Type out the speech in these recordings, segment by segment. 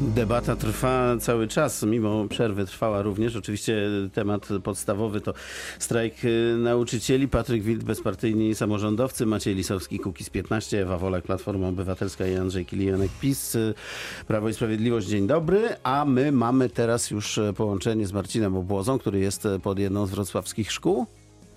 Debata trwa cały czas, mimo przerwy trwała również. Oczywiście temat podstawowy to strajk y, nauczycieli. Patryk Wild, bezpartyjni samorządowcy, Maciej Lisowski, Kukiz 15, Ewa Wolek, Platforma Obywatelska i Andrzej Kilianek, PiS, y, Prawo i Sprawiedliwość. Dzień dobry, a my mamy teraz już y, połączenie z Marcinem Obłozą, który jest pod jedną z wrocławskich szkół.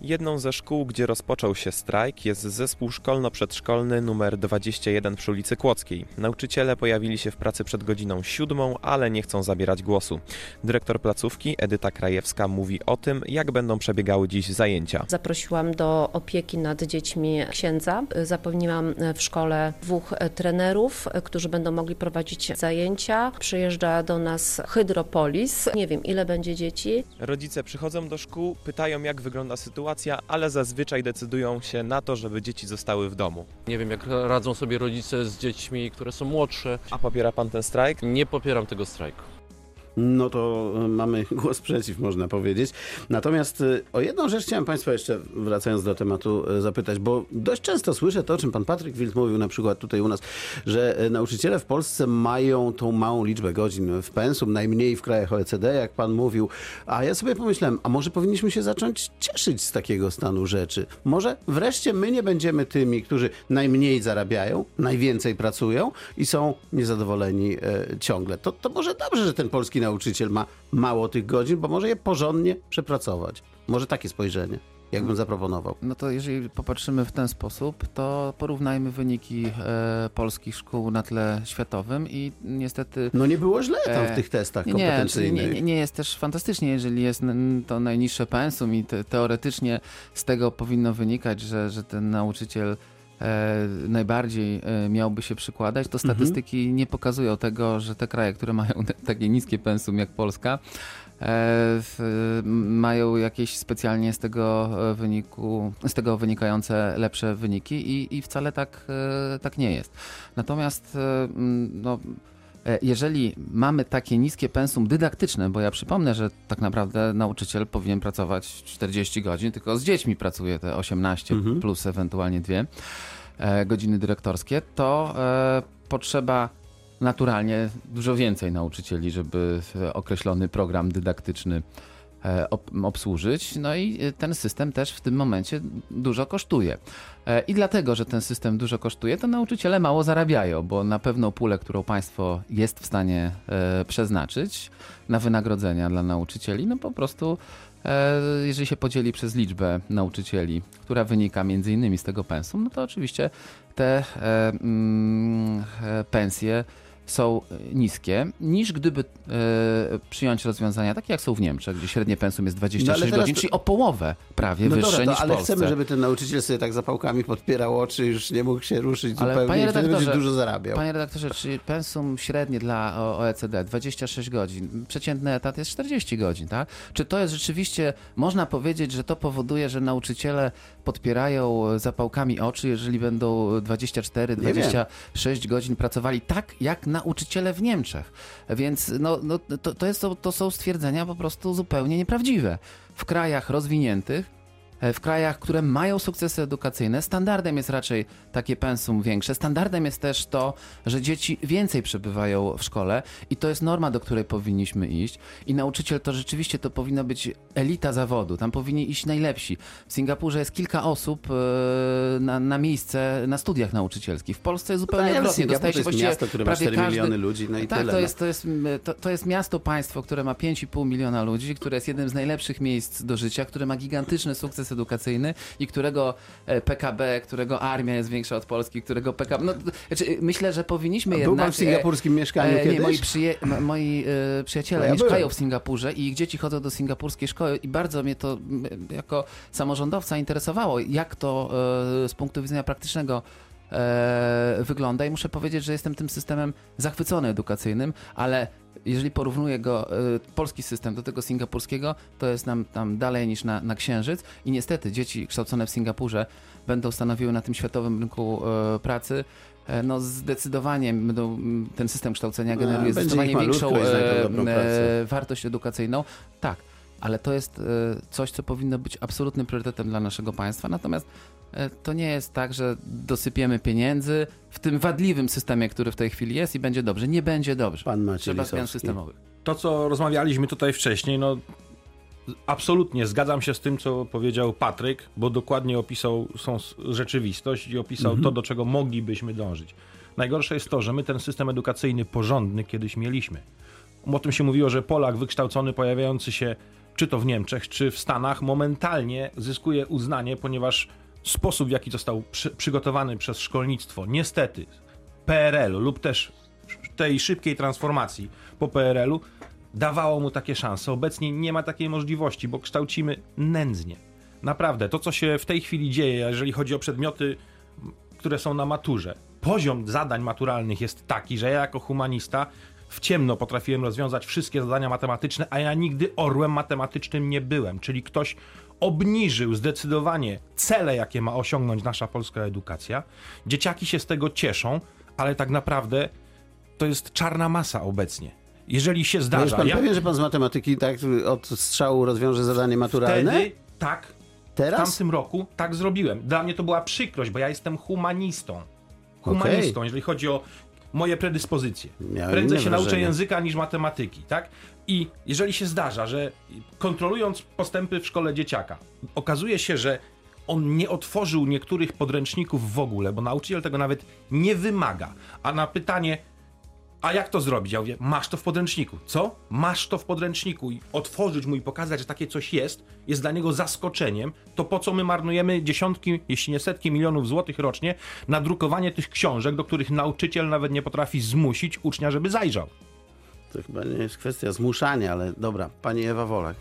Jedną ze szkół, gdzie rozpoczął się strajk, jest zespół szkolno-przedszkolny nr 21 przy ulicy Kłodzkiej. Nauczyciele pojawili się w pracy przed godziną siódmą, ale nie chcą zabierać głosu. Dyrektor placówki Edyta Krajewska mówi o tym, jak będą przebiegały dziś zajęcia. Zaprosiłam do opieki nad dziećmi księdza. Zapewniłam w szkole dwóch trenerów, którzy będą mogli prowadzić zajęcia. Przyjeżdża do nas Hydropolis. Nie wiem, ile będzie dzieci. Rodzice przychodzą do szkół, pytają, jak wygląda sytuacja, ale zazwyczaj decydują się na to, żeby dzieci zostały w domu. Nie wiem, jak radzą sobie rodzice z dziećmi, które są młodsze. A popiera pan ten strajk? Nie popieram tego strajku. No to y, mamy głos przeciw, można powiedzieć. Natomiast y, o jedną rzecz chciałem Państwa jeszcze, wracając do tematu, y, zapytać, bo dość często słyszę to, o czym Pan Patryk Wild mówił na przykład tutaj u nas, że nauczyciele w Polsce mają tą małą liczbę godzin w pensum, najmniej w krajach OECD, jak Pan mówił. A ja sobie pomyślałem, a może powinniśmy się zacząć cieszyć z takiego stanu rzeczy? Może wreszcie my nie będziemy tymi, którzy najmniej zarabiają, najwięcej pracują i są niezadowoleni e, ciągle. To, to może dobrze, że ten polski nauczyciel ma mało tych godzin, bo może je porządnie przepracować. Może takie spojrzenie, jakbym zaproponował. No to jeżeli popatrzymy w ten sposób, to porównajmy wyniki e, polskich szkół na tle światowym i niestety No nie było źle tam w E, tych testach nie, kompetencyjnych. nie, nie jest też fantastycznie, jeżeli jest to najniższe pensum i te, teoretycznie z tego powinno wynikać, że, że ten nauczyciel e, najbardziej e, miałby się przykładać, to Mhm. statystyki nie pokazują tego, że te kraje, które mają takie niskie pensum jak Polska, e, mają jakieś specjalnie z tego e, wyniku, z tego wynikające lepsze wyniki i, i wcale tak, e, tak nie jest. Natomiast e, no, E, Jeżeli mamy takie niskie pensum dydaktyczne, bo ja przypomnę, że tak naprawdę nauczyciel powinien pracować 40 godzin, tylko z dziećmi pracuje te 18 Mhm. plus ewentualnie dwie e, godziny dyrektorskie, to e, potrzeba naturalnie dużo więcej nauczycieli, żeby e, określony program dydaktyczny e, obsłużyć. No i e, ten system też w tym momencie dużo kosztuje. E, I dlatego, że ten system dużo kosztuje, to nauczyciele mało zarabiają, bo na pewną pulę, którą państwo jest w stanie e, przeznaczyć na wynagrodzenia dla nauczycieli, no po prostu e, jeżeli się podzieli przez liczbę nauczycieli, która wynika między innymi z tego pensum, no to oczywiście te e, mm, e, pensje są e, niskie, niż gdyby e, przyjąć rozwiązania takie jak są w Niemczech, gdzie średnie pensum jest 26 No, godzin, to- czyli o połowę prawie No wyższe dobra, niż w ale Polsce. chcemy, żeby ten nauczyciel sobie tak zapałkami podpierał oczy, już nie mógł się ruszyć Ale zupełnie panie i wtedy będzie dużo zarabiał. Panie redaktorze, czy pensum średnie dla OECD 26 godzin, przeciętny etat jest 40 godzin, tak? Czy to jest rzeczywiście, można powiedzieć, że to powoduje, że nauczyciele podpierają zapałkami oczy, jeżeli będą 24, Nie wiem. 26 godzin pracowali tak, jak nauczyciele w Niemczech. Więc no, no, to, to, jest, to są stwierdzenia po prostu zupełnie nieprawdziwe. W krajach rozwiniętych W krajach, które mają sukcesy edukacyjne, standardem jest raczej takie pensum większe. Standardem jest też to, że dzieci więcej przebywają w szkole i to jest norma, do której powinniśmy iść. I nauczyciel to rzeczywiście to powinna być elita zawodu. Tam powinni iść najlepsi. W Singapurze jest kilka osób e, na, na miejsce na studiach nauczycielskich. W Polsce jest zupełnie odwrotnie. Singapur Dostaje to jest miasto, które ma prawie 4 każdy- miliony ludzi, no i tak, tyle. to no. jest, to, jest, to, to jest miasto, państwo, które ma 5,5 miliona ludzi, które jest jednym z najlepszych miejsc do życia, które ma gigantyczny sukces edukacyjny i którego e, PKB, którego armia jest większa od Polski, którego PKB... No, znaczy, myślę, że powinniśmy jednak... Był pan w singapurskim mieszkaniu e? Nie, moi, przyje, moi e, przyjaciele No ja mieszkają byłem. w Singapurze i ich dzieci chodzą do singapurskiej szkoły i bardzo mnie to jako samorządowca interesowało, jak to e, z punktu widzenia praktycznego e, wygląda i muszę powiedzieć, że jestem tym systemem zachwycony edukacyjnym, ale jeżeli porównuję go, e, polski system do tego singapurskiego, to jest nam tam dalej niż na, na księżyc. I niestety dzieci kształcone w Singapurze będą stanowiły na tym światowym rynku e, pracy. E, no zdecydowanie będą, m, ten system kształcenia No, generuje będzie zdecydowanie większą e, e, wartość edukacyjną. Tak, ale to jest e, coś, co powinno być absolutnym priorytetem dla naszego państwa. Natomiast e, to nie jest tak, że dosypiemy pieniędzy w tym wadliwym systemie, który w tej chwili jest i będzie dobrze. Nie będzie dobrze. Pan Maciej Trzeba zmian systemowych. To, co rozmawialiśmy tutaj wcześniej, no absolutnie zgadzam się z tym, co powiedział Patryk, bo dokładnie opisał są rzeczywistość i opisał to, do czego moglibyśmy dążyć. Najgorsze jest to, że my ten system edukacyjny porządny kiedyś mieliśmy. O tym się mówiło, że Polak wykształcony, pojawiający się czy to w Niemczech, czy w Stanach, momentalnie zyskuje uznanie, ponieważ sposób, w jaki został przy, przygotowany przez szkolnictwo, niestety, PRL-u lub też tej szybkiej transformacji po PRL-u, dawało mu takie szanse. Obecnie nie ma takiej możliwości, bo kształcimy nędznie. Naprawdę, to co się w tej chwili dzieje, jeżeli chodzi o przedmioty, które są na maturze, poziom zadań maturalnych jest taki, że ja jako humanista w ciemno potrafiłem rozwiązać wszystkie zadania matematyczne, a ja nigdy orłem matematycznym nie byłem. Czyli ktoś obniżył zdecydowanie cele, jakie ma osiągnąć nasza polska edukacja. Dzieciaki się z tego cieszą, ale tak naprawdę to jest czarna masa obecnie. Jeżeli się No jest zdarza, pan ja pewien, że pan z matematyki tak od strzału rozwiąże zadanie maturalne? wtedy tak w Teraz? tamtym roku tak zrobiłem. Dla mnie to była przykrość, bo ja jestem humanistą. Humanistą, jeżeli chodzi o moje predyspozycje. Miałem Prędzej się nauczę wrażenie. języka niż matematyki, tak? I jeżeli się zdarza, że kontrolując postępy w szkole dzieciaka, okazuje się, że on nie otworzył niektórych podręczników w ogóle, bo nauczyciel tego nawet nie wymaga. A na pytanie, a jak to zrobić? Ja mówię, masz to w podręczniku. Co? Masz to w podręczniku i otworzyć mu i pokazać, że takie coś jest, jest dla niego zaskoczeniem, to po co my marnujemy dziesiątki, jeśli nie setki milionów złotych rocznie na drukowanie tych książek, do których nauczyciel nawet nie potrafi zmusić ucznia, żeby zajrzał. To chyba nie jest kwestia zmuszania, ale dobra. Pani Ewa Wolak.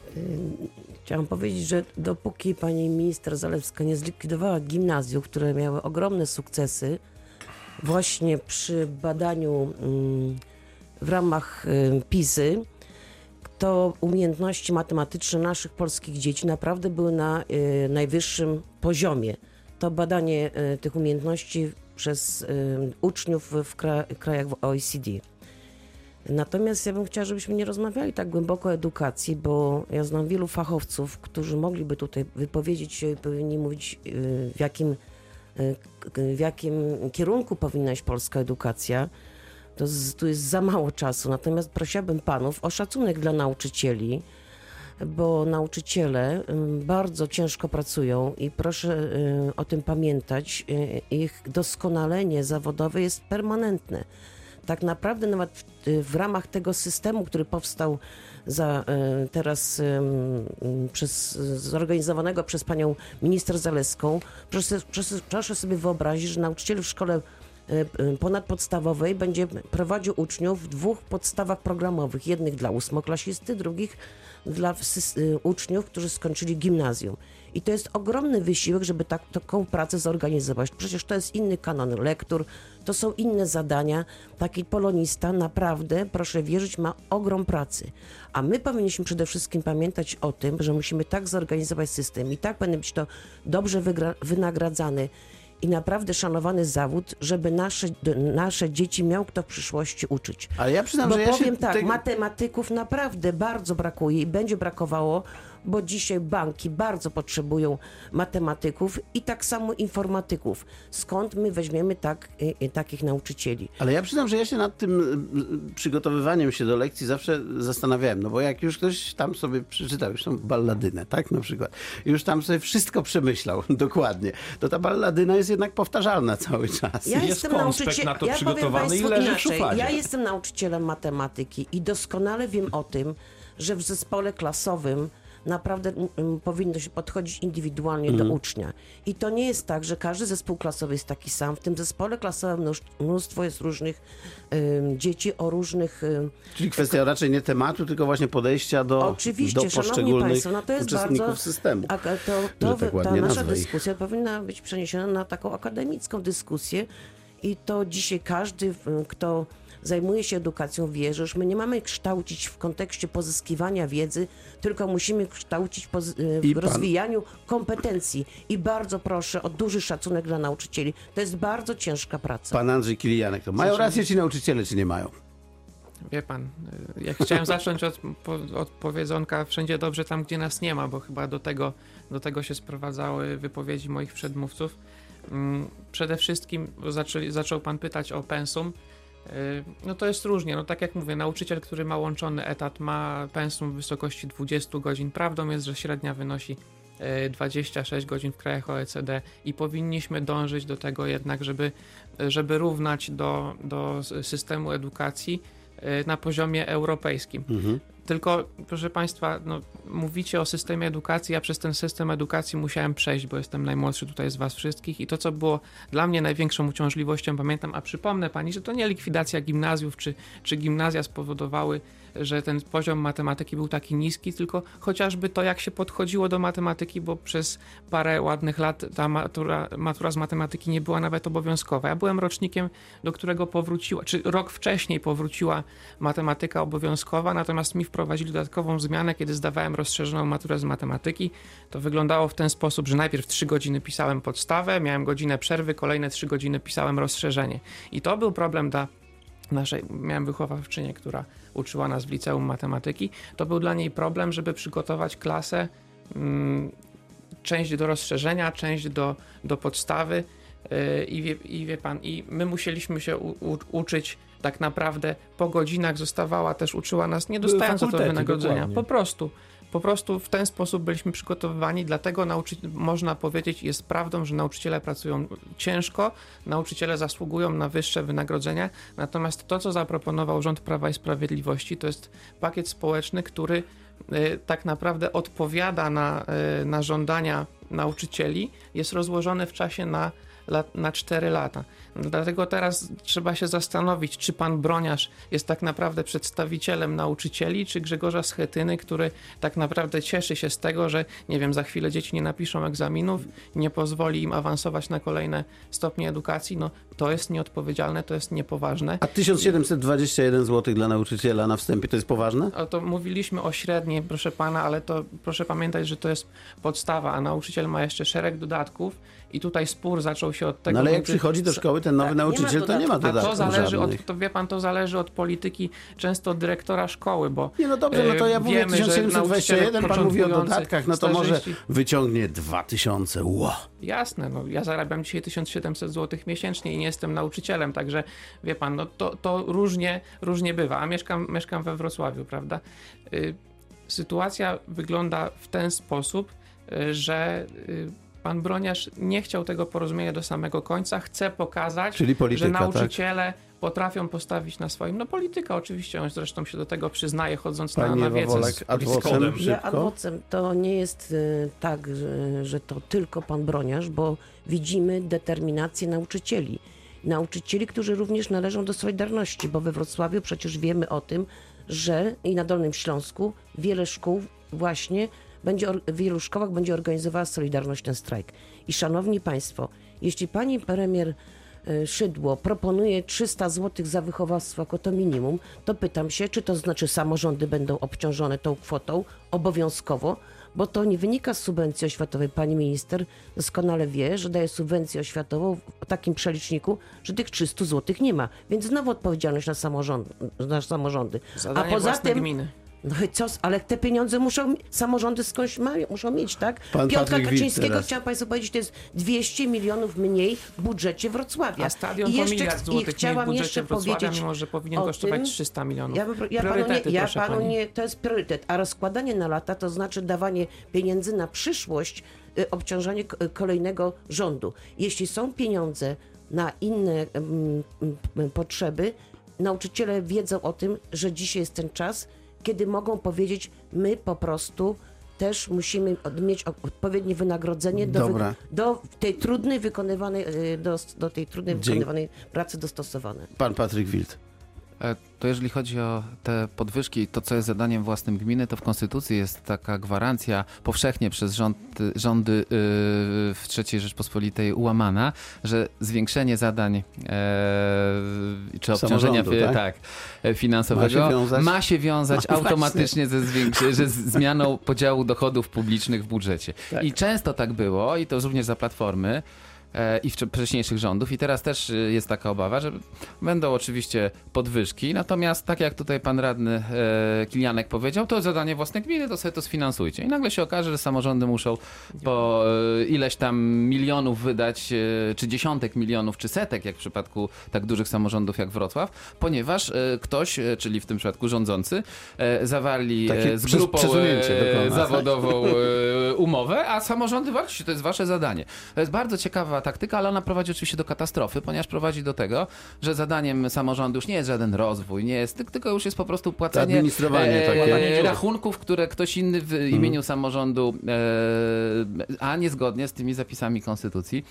Chciałam powiedzieć, że dopóki pani minister Zalewska nie zlikwidowała gimnazjów, które miały ogromne sukcesy, właśnie przy badaniu mm, w ramach y, PISY, to umiejętności matematyczne naszych polskich dzieci naprawdę były na y, najwyższym poziomie. To badanie y, tych umiejętności przez uczniów w kra krajach OECD. Natomiast ja bym chciała, żebyśmy nie rozmawiali tak głęboko o edukacji, bo ja znam wielu fachowców, którzy mogliby tutaj wypowiedzieć się i powinni mówić, w jakim, w jakim kierunku powinna iść polska edukacja. To z, tu jest za mało czasu. Natomiast prosiłabym panów o szacunek dla nauczycieli, bo nauczyciele bardzo ciężko pracują i proszę y, o tym pamiętać. Y, Ich doskonalenie zawodowe jest permanentne. Tak naprawdę nawet w, y, w ramach tego systemu, który powstał za, y, teraz przez, zorganizowanego przez panią minister Zaleską, proszę, proszę, proszę sobie wyobrazić, że nauczyciel w szkole y, ponadpodstawowej będzie prowadził uczniów w dwóch podstawach programowych. Jednych dla ósmoklasisty, drugich dla uczniów, którzy skończyli gimnazjum. I to jest ogromny wysiłek, żeby tak, taką pracę zorganizować. Przecież to jest inny kanon lektur, to są inne zadania. Taki polonista naprawdę, proszę wierzyć, ma ogrom pracy. A my powinniśmy przede wszystkim pamiętać o tym, że musimy tak zorganizować system i tak powinien być to dobrze wynagradzany i naprawdę szanowany zawód, żeby nasze, nasze dzieci miał kto w przyszłości uczyć. Ale ja przyznam, Bo że ja powiem tak, tego- matematyków naprawdę bardzo brakuje i będzie brakowało, bo dzisiaj banki bardzo potrzebują matematyków i tak samo informatyków. Skąd my weźmiemy tak, y, y, takich nauczycieli? Ale ja przyznam, że ja się nad tym y, przygotowywaniem się do lekcji zawsze zastanawiałem, no bo jak już ktoś tam sobie przeczytał, już tą balladynę, tak na przykład, już tam sobie wszystko przemyślał dokładnie, to ta balladyna jest jednak powtarzalna cały czas. Ja Jest jestem nauczycielem. na to ja przygotowany i leży w inaczej. szufladzie. Ja jestem nauczycielem matematyki i doskonale wiem o tym, że w zespole klasowym naprawdę mm, powinno się podchodzić indywidualnie Mhm. do ucznia. I to nie jest tak, że każdy zespół klasowy jest taki sam. W tym zespole klasowym mnóstwo jest różnych ym, dzieci o różnych ym, Czyli kwestia raczej nie tematu, tylko właśnie podejścia do, Oczywiście, do szanowni poszczególnych państwo, no to jest uczestników bardzo, systemu. A, to, że to, tak ta nasza nazwę dyskusja powinna być przeniesiona na taką akademicką dyskusję i to dzisiaj każdy, y, kto zajmuje się edukacją, wie, że już my nie mamy kształcić w kontekście pozyskiwania wiedzy, tylko musimy kształcić w, pan- rozwijaniu kompetencji. I bardzo proszę o duży szacunek dla nauczycieli. To jest bardzo ciężka praca. Pan Andrzej Kilijanek, to mają rację ci nauczyciele, czy nie mają? wie pan, y, jak chciałem zacząć od, od powiedzonka wszędzie dobrze tam, gdzie nas nie ma, bo chyba do tego, do tego się sprowadzały wypowiedzi moich przedmówców. Mm, Przede wszystkim zaczęli, zaczął pan pytać o pensum. Y, No to jest różnie, no tak jak mówię, nauczyciel, który ma łączony etat, ma pensum w wysokości 20 godzin. Prawdą jest, że średnia wynosi y, 26 godzin w krajach OECD i powinniśmy dążyć do tego jednak, żeby, żeby równać do, do systemu edukacji y, na poziomie europejskim. Mhm. Tylko, proszę Państwa, no, mówicie o systemie edukacji. Ja przez ten system edukacji musiałem przejść, bo jestem najmłodszy tutaj z Was wszystkich. I to, co było dla mnie największą uciążliwością, pamiętam, a przypomnę Pani, że to nie likwidacja gimnazjów czy, czy gimnazja spowodowały, że ten poziom matematyki był taki niski, tylko chociażby to, jak się podchodziło do matematyki, bo przez parę ładnych lat ta matura, matura z matematyki nie była nawet obowiązkowa. Ja byłem rocznikiem, do którego powróciła, czy rok wcześniej powróciła matematyka obowiązkowa, natomiast mi wprowadzili dodatkową zmianę, kiedy zdawałem rozszerzoną maturę z matematyki. To wyglądało w ten sposób, że najpierw 3 godziny pisałem podstawę, miałem godzinę przerwy, kolejne 3 godziny pisałem rozszerzenie. I to był problem dla naszej, miałem wychowawczynię, która uczyła nas w liceum matematyki. To był dla niej problem, żeby przygotować klasę, mm, część do rozszerzenia, część do, do podstawy. Yy, I wie, I wie pan, i my musieliśmy się u, u, uczyć tak naprawdę po godzinach, zostawała też, uczyła nas, nie dostając za to wynagrodzenia. dokładnie. Po prostu. Po prostu w ten sposób byliśmy przygotowywani, dlatego nauczy... można powiedzieć, jest prawdą, że nauczyciele pracują ciężko, nauczyciele zasługują na wyższe wynagrodzenia, natomiast to, co zaproponował rząd Prawa i Sprawiedliwości, to jest pakiet społeczny, który y, tak naprawdę odpowiada na, y, na żądania nauczycieli, jest rozłożony w czasie na, lat, na 4 lata. Dlatego teraz trzeba się zastanowić, czy pan Broniarz jest tak naprawdę przedstawicielem nauczycieli, czy Grzegorza Schetyny, który tak naprawdę cieszy się z tego, że nie wiem, za chwilę dzieci nie napiszą egzaminów, nie pozwoli im awansować na kolejne stopnie edukacji. No to jest nieodpowiedzialne, to jest niepoważne. A 1721 zł dla nauczyciela na wstępie to jest poważne? O to mówiliśmy o średniej, proszę pana, ale to proszę pamiętać, że to jest podstawa, a nauczyciel ma jeszcze szereg dodatków i tutaj spór zaczął się od tego. No ale jak przychodzi do szkoły ten nowy Tak, nie nauczyciel, to nie ma dodatków. A to zależy żadnych. od, to wie pan, to zależy od polityki często dyrektora szkoły, bo Nie, no dobrze, no to ja e, mówię wiemy, że 1721, pan mówi o dodatkach, no to może wyciągnie 2000, ło. Jasne, no ja zarabiam dzisiaj 1700 zł miesięcznie i nie jestem nauczycielem, także wie pan, no to, to różnie, różnie bywa, a mieszkam, mieszkam we Wrocławiu, prawda? Y, sytuacja wygląda w ten sposób, y, że y, pan Broniarz nie chciał tego porozumienia do samego końca, chce pokazać, Czyli polityka, że tak? nauczyciele potrafią postawić na swoim, no polityka oczywiście, on zresztą się do tego przyznaje, chodząc na, Panie na wiedzę Wawolek, z adwocem. Ja adwocem to nie jest y, tak, że, że to tylko pan Broniarz, bo widzimy determinację nauczycieli. Nauczycieli, którzy również należą do Solidarności, bo we Wrocławiu przecież wiemy o tym, że i na Dolnym Śląsku wiele szkół właśnie będzie, w wielu szkołach będzie organizowała Solidarność ten strajk. I szanowni państwo, jeśli pani premier y, Szydło proponuje 300 zł za wychowawstwo jako to minimum, to pytam się, czy to znaczy samorządy będą obciążone tą kwotą obowiązkowo, bo to nie wynika z subwencji oświatowej. Pani minister doskonale wie, że daje subwencję oświatową w takim przeliczniku, że tych 300 zł nie ma. Więc znowu odpowiedzialność na, samorząd, na samorządy. zadanie A poza tym, gminy. No i co, ale te pieniądze muszą samorządy skądś mają, muszą mieć, tak? Pan Piotra Patryk Kaczyńskiego, chciałam Państwu powiedzieć, to jest 200 milionów mniej w budżecie Wrocławia. A stadion I po jeszcze- miliard i złotych mniej w chciałam budżecie jeszcze Wrocławia, powiedzieć mimo że powinien kosztować tym- 300 milionów. Ja, ja panu nie, ja panu pani. nie, to jest priorytet, a rozkładanie na lata to znaczy dawanie pieniędzy na przyszłość, y, obciążanie kolejnego rządu. Jeśli są pieniądze na inne mm, mm, potrzeby, nauczyciele wiedzą o tym, że dzisiaj jest ten czas, kiedy mogą powiedzieć, my po prostu też musimy mieć odpowiednie wynagrodzenie do, wy, do tej trudnej wykonywanej, y, do, do tej trudnej wykonywanej pracy dostosowane. Pan Patryk Wild. E, To jeżeli chodzi o te podwyżki, to co jest zadaniem własnym gminy, to w Konstytucji jest taka gwarancja powszechnie przez rząd, rządy yy, w III Rzeczpospolitej ułamana, że zwiększenie zadań e, czy obciążenia tak? tak, e, finansowego Ma się wiązać? ma się wiązać No automatycznie ze, zwiększy- że z zmianą podziału dochodów publicznych w budżecie. Tak. I często tak było, i to również za Platformy, i wcze- wcześniejszych rządów. I teraz też e, jest taka obawa, że będą oczywiście podwyżki, natomiast tak jak tutaj pan radny e, Kilianek powiedział, to zadanie własne gminy, to sobie to sfinansujcie. I nagle się okaże, że samorządy muszą po e, ileś tam milionów wydać, e, czy dziesiątek milionów, czy setek, jak w przypadku tak dużych samorządów jak Wrocław, ponieważ e, ktoś, e, czyli w tym przypadku rządzący, e, zawarli Takie e, z grupą przesunięcie e, dokonać. zawodową e, umowę, a samorządy walczy, to jest wasze zadanie. To jest bardzo ciekawa taktyka, ale ona prowadzi oczywiście do katastrofy, ponieważ prowadzi do tego, że zadaniem samorządu już nie jest żaden rozwój, nie jest, tylko już jest po prostu płacenie Administrowanie takie. e, rachunków, które ktoś inny w imieniu samorządu, e, a niezgodnie z tymi zapisami konstytucji,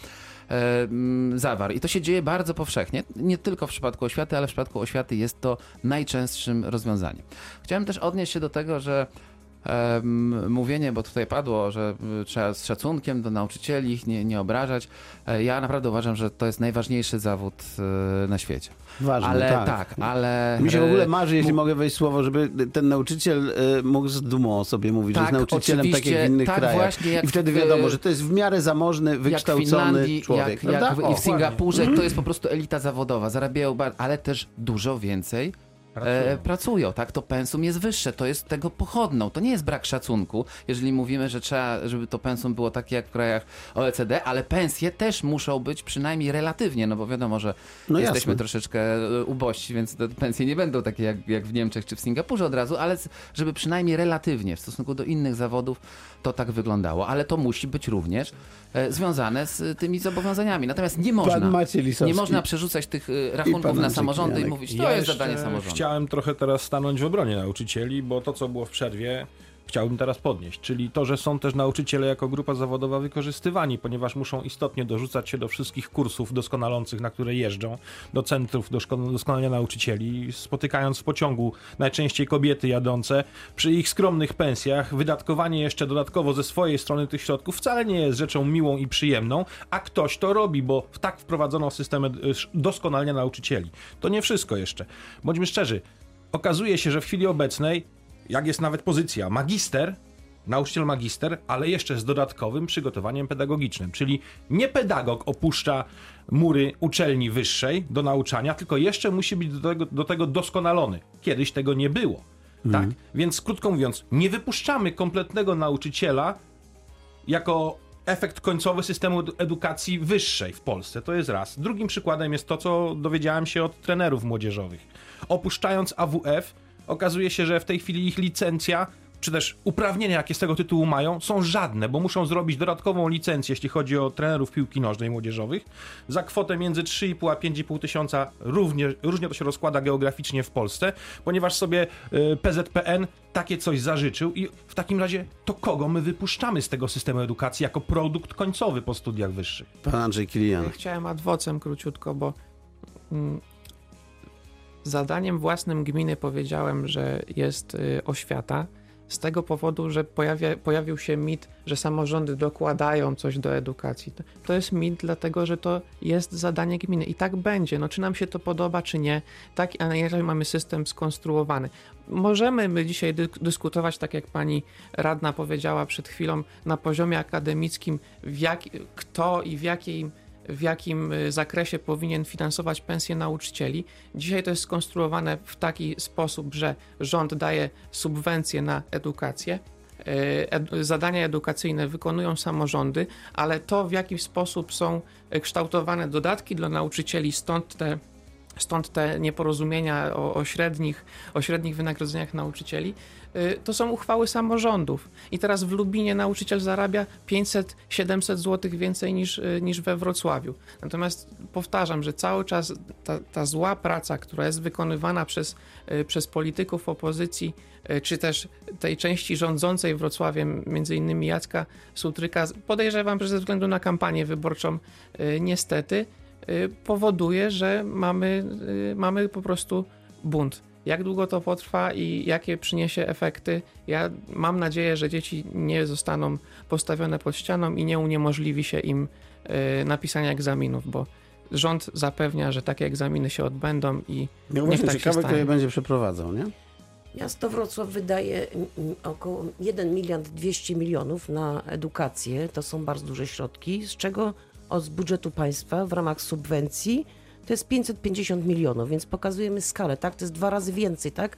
e, zawarł. I to się dzieje bardzo powszechnie, nie tylko w przypadku oświaty, ale w przypadku oświaty jest to najczęstszym rozwiązaniem. Chciałem też odnieść się do tego, że mówienie, bo tutaj padło, że y, trzeba z szacunkiem do nauczycieli ich nie, nie obrażać. E, Ja naprawdę uważam, że to jest najważniejszy zawód e, na świecie. Ważne, ale tak. tak, ale... Mi się w ogóle e, marzy, jeśli mogę wejść słowo, żeby ten nauczyciel mógł z dumą o sobie mówić, że Tak, jest nauczycielem tak jak w innych tak krajach. właśnie jak I wtedy wiadomo, że to jest w miarę zamożny, jak wykształcony Finlandii, człowiek. jak, jak w, O, i w Singapurze, to jest po prostu elita zawodowa, zarabiają bardzo, ale też dużo więcej e, pracują, tak? To pensum jest wyższe, to jest tego pochodną. To nie jest brak szacunku, jeżeli mówimy, że trzeba, żeby to pensum było takie jak w krajach OECD, ale pensje też muszą być przynajmniej relatywnie, no bo wiadomo, że No jesteśmy jasne. troszeczkę e, ubożsi, więc te pensje nie będą takie jak, jak w Niemczech czy w Singapurze od razu, ale żeby przynajmniej relatywnie w stosunku do innych zawodów to tak wyglądało, ale to musi być również e, związane z tymi zobowiązaniami. Natomiast nie można, nie można przerzucać tych e, rachunków na samorządy i Kilianek. mówić, to Ja jest zadanie samorządu. Chciałem trochę teraz stanąć w obronie nauczycieli, bo to, co było w przerwie, chciałbym teraz podnieść. Czyli to, że są też nauczyciele jako grupa zawodowa wykorzystywani, ponieważ muszą istotnie dorzucać się do wszystkich kursów doskonalących, na które jeżdżą, do centrów doskonalenia nauczycieli, spotykając w pociągu najczęściej kobiety jadące. Przy ich skromnych pensjach wydatkowanie jeszcze dodatkowo ze swojej strony tych środków wcale nie jest rzeczą miłą i przyjemną, a ktoś to robi, bo w tak wprowadzono system doskonalenia nauczycieli. To nie wszystko jeszcze. Bądźmy szczerzy, okazuje się, że w chwili obecnej, jak jest nawet pozycja magister, nauczyciel magister, ale jeszcze z dodatkowym przygotowaniem pedagogicznym, czyli nie pedagog opuszcza mury uczelni wyższej do nauczania, tylko jeszcze musi być do tego, do tego doskonalony. Kiedyś tego nie było. Tak, więc krótko mówiąc, nie wypuszczamy kompletnego nauczyciela jako efekt końcowy systemu edu- edukacji wyższej w Polsce. To jest raz. Drugim przykładem jest to, co dowiedziałem się od trenerów młodzieżowych. Opuszczając AWF, okazuje się, że w tej chwili ich licencja, czy też uprawnienia, jakie z tego tytułu mają, są żadne, bo muszą zrobić dodatkową licencję, jeśli chodzi o trenerów piłki nożnej młodzieżowych, za kwotę między 3,5 a 5,5 tysiąca. Równie, różnie to się rozkłada geograficznie w Polsce, ponieważ sobie y, PZPN takie coś zażyczył i w takim razie to kogo my wypuszczamy z tego systemu edukacji jako produkt końcowy po studiach wyższych? Pan Andrzej Kilian. Ja chciałem adwocem króciutko, bo mm, zadaniem własnym gminy powiedziałem, że jest y, oświata. Z tego powodu, że pojawia, pojawił się mit, że samorządy dokładają coś do edukacji. To, jest mit, dlatego że to jest zadanie gminy i tak będzie. No, czy nam się to podoba, czy nie, tak, a jeżeli mamy system skonstruowany. Możemy my dzisiaj dy dyskutować, tak jak pani radna powiedziała przed chwilą, na poziomie akademickim, jak, kto i w jakiej w jakim y, zakresie powinien finansować pensje nauczycieli. Dzisiaj to jest skonstruowane w taki sposób, że rząd daje subwencje na edukację. y, Zadania edukacyjne wykonują samorządy, ale to w jaki sposób są y, kształtowane dodatki dla nauczycieli, stąd te, stąd te nieporozumienia o, o, średnich, o średnich wynagrodzeniach nauczycieli, y, to są uchwały samorządów. I teraz w Lubinie nauczyciel zarabia 500-700 zł więcej niż, y, niż we Wrocławiu. Natomiast powtarzam, że cały czas ta, ta zła praca, która jest wykonywana przez, y, przez polityków opozycji, czy też tej części rządzącej Wrocławiem, między innymi Jacka Sutryka, podejrzewam, że ze względu na kampanię wyborczą, niestety, powoduje, że mamy, y, mamy po prostu bunt. Jak długo to potrwa i jakie przyniesie efekty? Ja mam nadzieję, że dzieci nie zostaną postawione pod ścianą i nie uniemożliwi się im y, napisania egzaminów, bo rząd zapewnia, że takie egzaminy się odbędą i No niech tak się ciekawe, kto je będzie przeprowadzał, nie? Miasto Wrocław wydaje około 1 miliard 200 milionów na edukację. To są bardzo duże środki, z czego od z budżetu państwa w ramach subwencji, to jest 550 milionów, więc pokazujemy skalę, tak? To jest dwa razy więcej, tak?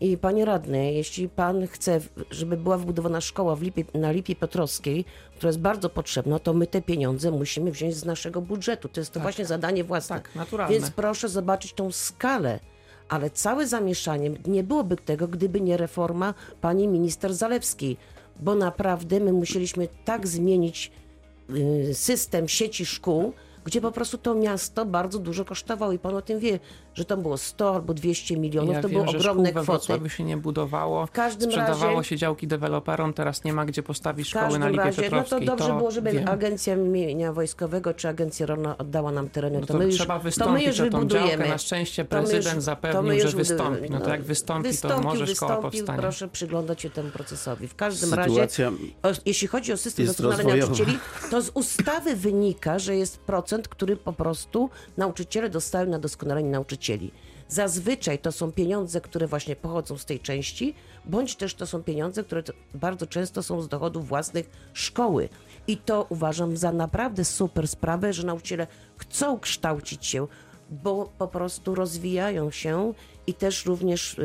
I panie radny, jeśli pan chce, żeby była wybudowana szkoła Lipie, na Lipie Piotrowskiej, która jest bardzo potrzebna, to my te pieniądze musimy wziąć z naszego budżetu. To jest to właśnie zadanie własne. Tak, naturalne. Więc proszę zobaczyć tą skalę. Ale całe zamieszanie nie byłoby tego, gdyby nie reforma pani minister Zalewskiej, bo naprawdę my musieliśmy tak zmienić system sieci szkół, gdzie po prostu to miasto bardzo dużo kosztowało i pan o tym wie, że to było 100 albo 200 milionów, ja to wiem, były że ogromne kwoty. Wrocławiu się nie budowało. W każdym Sprzedawało razie- się działki deweloperom, teraz nie ma gdzie postawić szkoły na Lipie razie, no to dobrze było, żeby wiem. Agencja Mienia Wojskowego czy Agencja Rolna oddała nam tereny. No to, to my już, trzeba to my wystąpić już o tą wybudujemy. działkę. Na szczęście To już- prezydent to zapewnił, już że wystąpi. No to jak wystąpi, to wystąpił, może szkoła wystąpił, powstanie. Proszę przyglądać się temu procesowi. W każdym razie, Sytuacja o, jeśli chodzi o system doskonalenia nauczycieli, to z ustawy wynika, że jest procent, który po prostu nauczyciele dostają na doskonalenie nauczycieli. Zazwyczaj to są pieniądze, które właśnie pochodzą z tej części, bądź też to są pieniądze, które bardzo często są z dochodów własnych szkoły. I to uważam za naprawdę super sprawę, że nauczyciele chcą kształcić się, bo po prostu rozwijają się i też również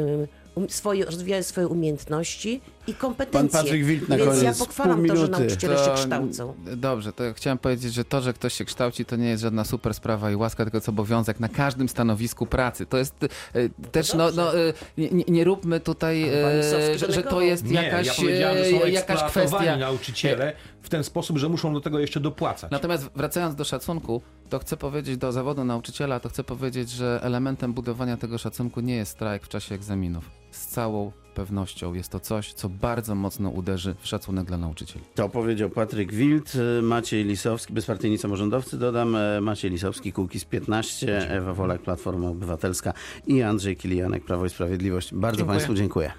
um, swoje, rozwijają swoje umiejętności i kompetencje. Patryk Wilt na Więc ja koniec, pochwalam pół to, że nauczyciele się kształcą. Dobrze, to chciałem powiedzieć, że to, że ktoś się kształci, to nie jest żadna super sprawa i łaska, tylko jest obowiązek na każdym stanowisku pracy. To jest e, też, no, no e, nie, nie róbmy tutaj, pan e, że, że to jest Nie, jakaś, ja powiedziałem, że są e, jakaś kwestia. nauczyciele w ten sposób, że muszą do tego jeszcze dopłacać. Natomiast wracając do szacunku, to chcę powiedzieć do zawodu nauczyciela, to chcę powiedzieć, że elementem budowania tego szacunku nie jest strajk w czasie egzaminów. Z całą pewnością jest to coś, co bardzo mocno uderzy w szacunek dla nauczycieli. To powiedział Patryk Wild, Maciej Lisowski, bezpartyjni samorządowcy, dodam, e, Maciej Lisowski, Kukiz 15, Ewa Wolak, Platforma Obywatelska i Andrzej Kilianek, Prawo i Sprawiedliwość. Bardzo Dziękuję. Państwu dziękuję.